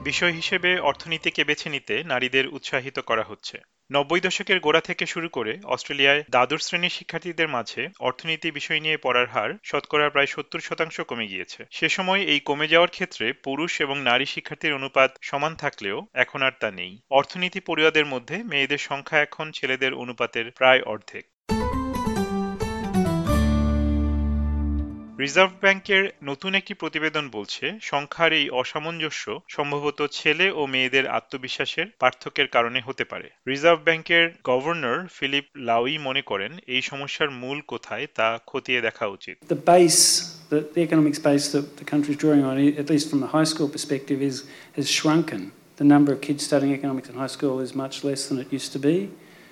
বিষয় হিসেবে অর্থনীতিকে বেছে নিতে নারীদের উৎসাহিত করা হচ্ছে। নব্বই দশকের গোড়া থেকে শুরু করে অস্ট্রেলিয়ায় দ্বাদশ শ্রেণির শিক্ষার্থীদের মাঝে অর্থনীতি বিষয় নিয়ে পড়ার হার শতকরা প্রায় সত্তর শতাংশ কমে গিয়েছে। সে সময় এই কমে যাওয়ার ক্ষেত্রে পুরুষ এবং নারী শিক্ষার্থীর অনুপাত সমান থাকলেও এখন আর তা নেই। অর্থনীতি পড়ুয়াদের মধ্যে মেয়েদের সংখ্যা এখন ছেলেদের অনুপাতের প্রায় অর্ধেক। রিজার্ভ ব্যাংকের নতুন একটি প্রতিবেদন বলছে সংখ্যার এই অসামঞ্জস্য সম্ভবত ছেলে ও মেয়েদের আত্মবিশ্বাসের পার্থক্যের কারণে হতে পারে রিজার্ভ ব্যাংকের গভর্নর ফিলিপ লাউই মনে করেন এই সমস্যার মূল কোথায় তা খতিয়ে দেখা উচিত The base, the, the economics base that the country is drawing on, at least from the high school perspective, is has shrunken. The number of kids studying economics in high school is much less than it used to be.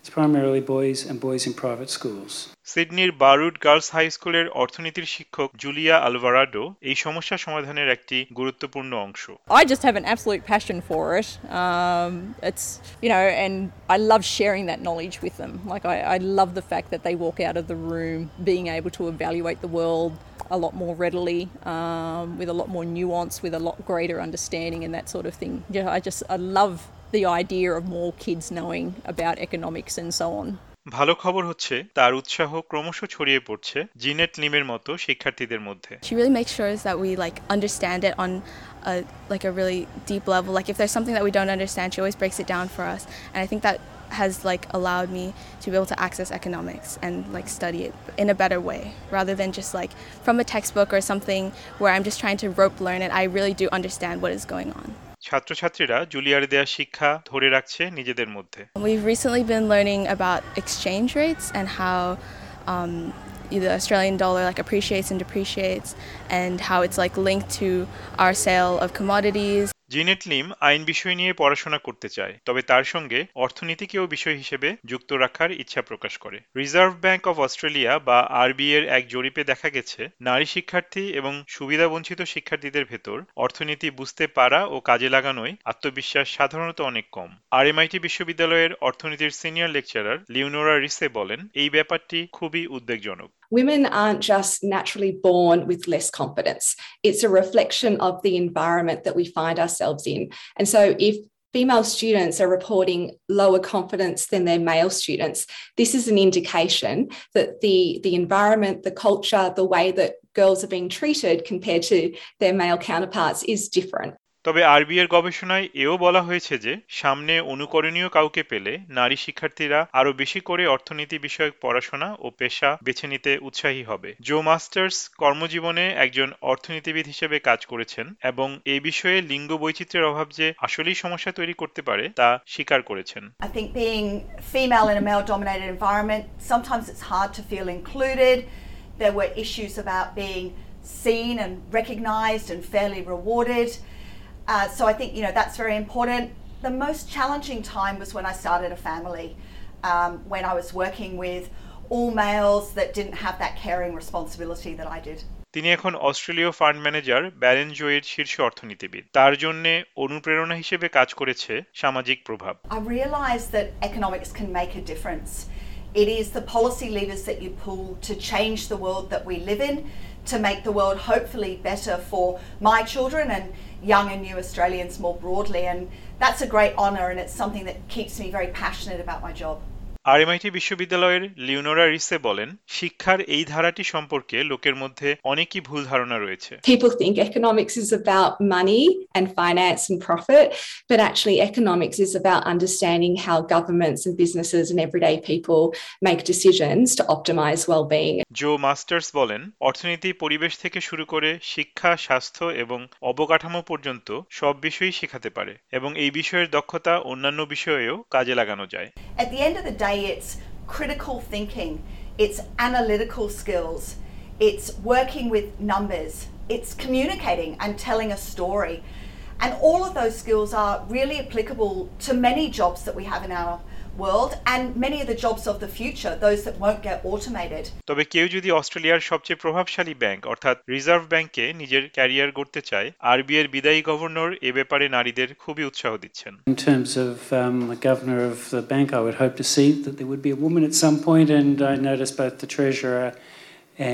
It's primarily boys and boys in private schools. সিডনির Burwood girls high স্কুলের অর্থনীতির শিক্ষক Julia Alvarado এই সমস্যা সমাধানের একটি গুরুত্বপূর্ণ অংশ I just have an absolute passion for it. Um, it's, you know, and I love sharing that knowledge with them. Like, I, I love the fact that they walk out of the room being able to evaluate the world a lot more readily, um, with a lot more nuance, with a lot greater understanding, and that sort of thing. Yeah, I just, I love the idea of more kids knowing about economics and so on. ভালো খবর হচ্ছে তার উৎসাহ ক্রমশ ছড়িয়ে পড়ছে জিনেট লিমের মতো শিক্ষার্থীদের মধ্যে She really makes sure that we like understand it on a like a really deep level. Like if there's something that we don't understand, she always breaks it down for us. And I think that has like allowed me to be able to access economics and like study it in a better way rather than just like from a textbook or something where I'm just trying to rope learn it. I really do understand what is going on. ছাত্রছাত্রীরা জুলিয়ার দেয়া শিক্ষা ধরে রাখছে নিজেদের মধ্যে We've recently been learning about exchange rates and how um, the Australian dollar like appreciates and depreciates, and how it's like linked to our sale of commodities. Jeanette Lim আইন বিষয় নিয়ে পড়াশোনা করতে চায়, তবে তার সঙ্গে অর্থনীতিকেও বিষয় হিসেবে যুক্ত রাখার ইচ্ছা প্রকাশ করে। রিজার্ভ ব্যাংক অব অস্ট্রেলিয়া বা আরবি এর এক জরিপে দেখা গেছে, নারী শিক্ষার্থী এবং সুবিধাবঞ্চিত শিক্ষার্থীদের ভেতর অর্থনীতি বুঝতে পারা ও কাজে লাগানোয় আত্মবিশ্বাস সাধারণত অনেক কম। আর এমআইটি বিশ্ববিদ্যালয়ের অর্থনীতির সিনিয়র লেকচারার লিওনোরা রিসে বলেন, এই ব্যাপারটি খুবই উদ্বেগজনক। Women aren't just naturally born with less confidence. It's a reflection of the environment that we find ourselves in. And so if female students are reporting lower confidence than their male students, this is an indication that the, the environment, the culture, the way that girls are being treated compared to their male counterparts is different. তবে আরবি এর গবেষণায় এও বলা হয়েছে যে সামনে অনুকরণীয় কাউকে পেলে নারী শিক্ষার্থীরা আরও বেশি করে অর্থনীতি বিষয়ক পড়াশোনা ও পেশা বেছে নিতে উৎসাহী হবে জো মাস্টার্স কর্মজীবনে একজন অর্থনীতিবিদ হিসেবে কাজ করেছেন এবং এই বিষয়ে লিঙ্গ বৈচিত্র্যের অভাব যে আসলেই সমস্যা তৈরি করতে পারে তা স্বীকার করেছেন I think being female in a male dominated environment, sometimes it's hard to feel included. There were issues about being seen and recognised and fairly rewarded. Uh, so I think, you know, that's very important. The most challenging time was when I started a family, um, when I was working with all males that didn't have that caring responsibility that I did. তিনি এখন অস্ট্রেলীয় fund manager barren জোয়ের শীর্ষ অর্থনীতিবিদ তার জন্য অনুপ্রেরণা হিসেবে কাজ করেছে সামাজিক প্রভাব I realised that economics can make a difference. It is the policy levers that you pull to change the world that we live in, to make the world hopefully better for my children and young and new Australians more broadly. And that's a great honour, and it's something that keeps me very passionate about my job. R MIT বিশ্ববিদ্যালয়ের Leonora রিসে বলেন শিক্ষার এই ধারাটি সম্পর্কে লোকের মধ্যে অনেকই ভুল ধারণা রয়েছে People think economics is about money and finance and profit, but actually, economics is about understanding how governments and businesses and everyday people make decisions to optimize well-being. Joe Masters বলেন অর্থনীতি পরিবেশ থেকে শুরু করে শিক্ষা স্বাস্থ্য এবং অবকাঠামো পর্যন্ত সব বিষয়ই শেখাতে পারে এবং এই বিষয়ের দক্ষতা অন্যান্য বিষয়েও কাজে লাগানো যায় At the end of the day, it's critical thinking, it's analytical skills, it's working with numbers, it's communicating and telling a story. And all of those skills are really applicable to many jobs that we have in our world and many of the jobs of the future, those that won't get automated. তবে কেউ যদি অস্ট্রেলিয়ার সবচেয়ে প্রভাবশালী bank অর্থাৎ reserve ব্যাংকে নিজের career গড়তে চায় আরবিআই এর বিদায়ী গভর্নর এ ব্যাপারে নারীদের খুবই উৎসাহ দিচ্ছেন In terms of um, the governor of the bank, I would hope to see that there would be a woman at some point, and I noticed both the treasurer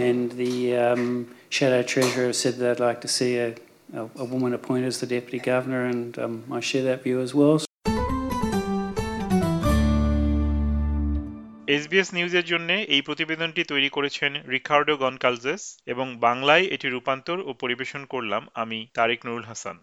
and the um, shadow treasurer have said they'd like to see a, a, a woman appointed as the Deputy Governor, and um, I share that view as well. SBS নিউজের জন্য এই প্রতিবেদনটি তৈরি করেছেন Ricardo গনকালজেস এবং বাংলায় এটি রূপান্তর ও পরিবেশন করলাম আমি তারেক নুরুল হাসান।